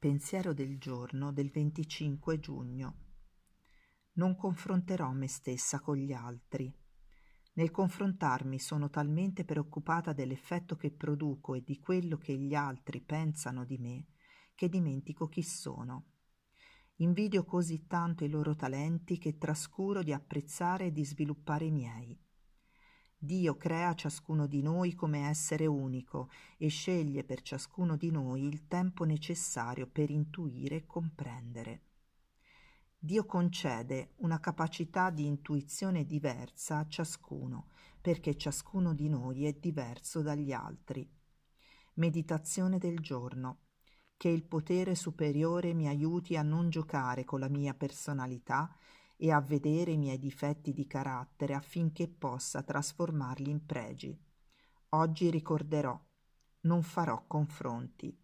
Pensiero del giorno del 25 giugno. Non confronterò me stessa con gli altri. Nel confrontarmi sono talmente preoccupata dell'effetto che produco e di quello che gli altri pensano di me che dimentico chi sono. Invidio così tanto i loro talenti che trascuro di apprezzare e di sviluppare i miei. Dio crea ciascuno di noi come essere unico e sceglie per ciascuno di noi il tempo necessario per intuire e comprendere. Dio concede una capacità di intuizione diversa a ciascuno, perché ciascuno di noi è diverso dagli altri. Meditazione del giorno. Che il potere superiore mi aiuti a non giocare con la mia personalità e a vedere i miei difetti di carattere affinché possa trasformarli in pregi. Oggi ricorderò, non farò confronti.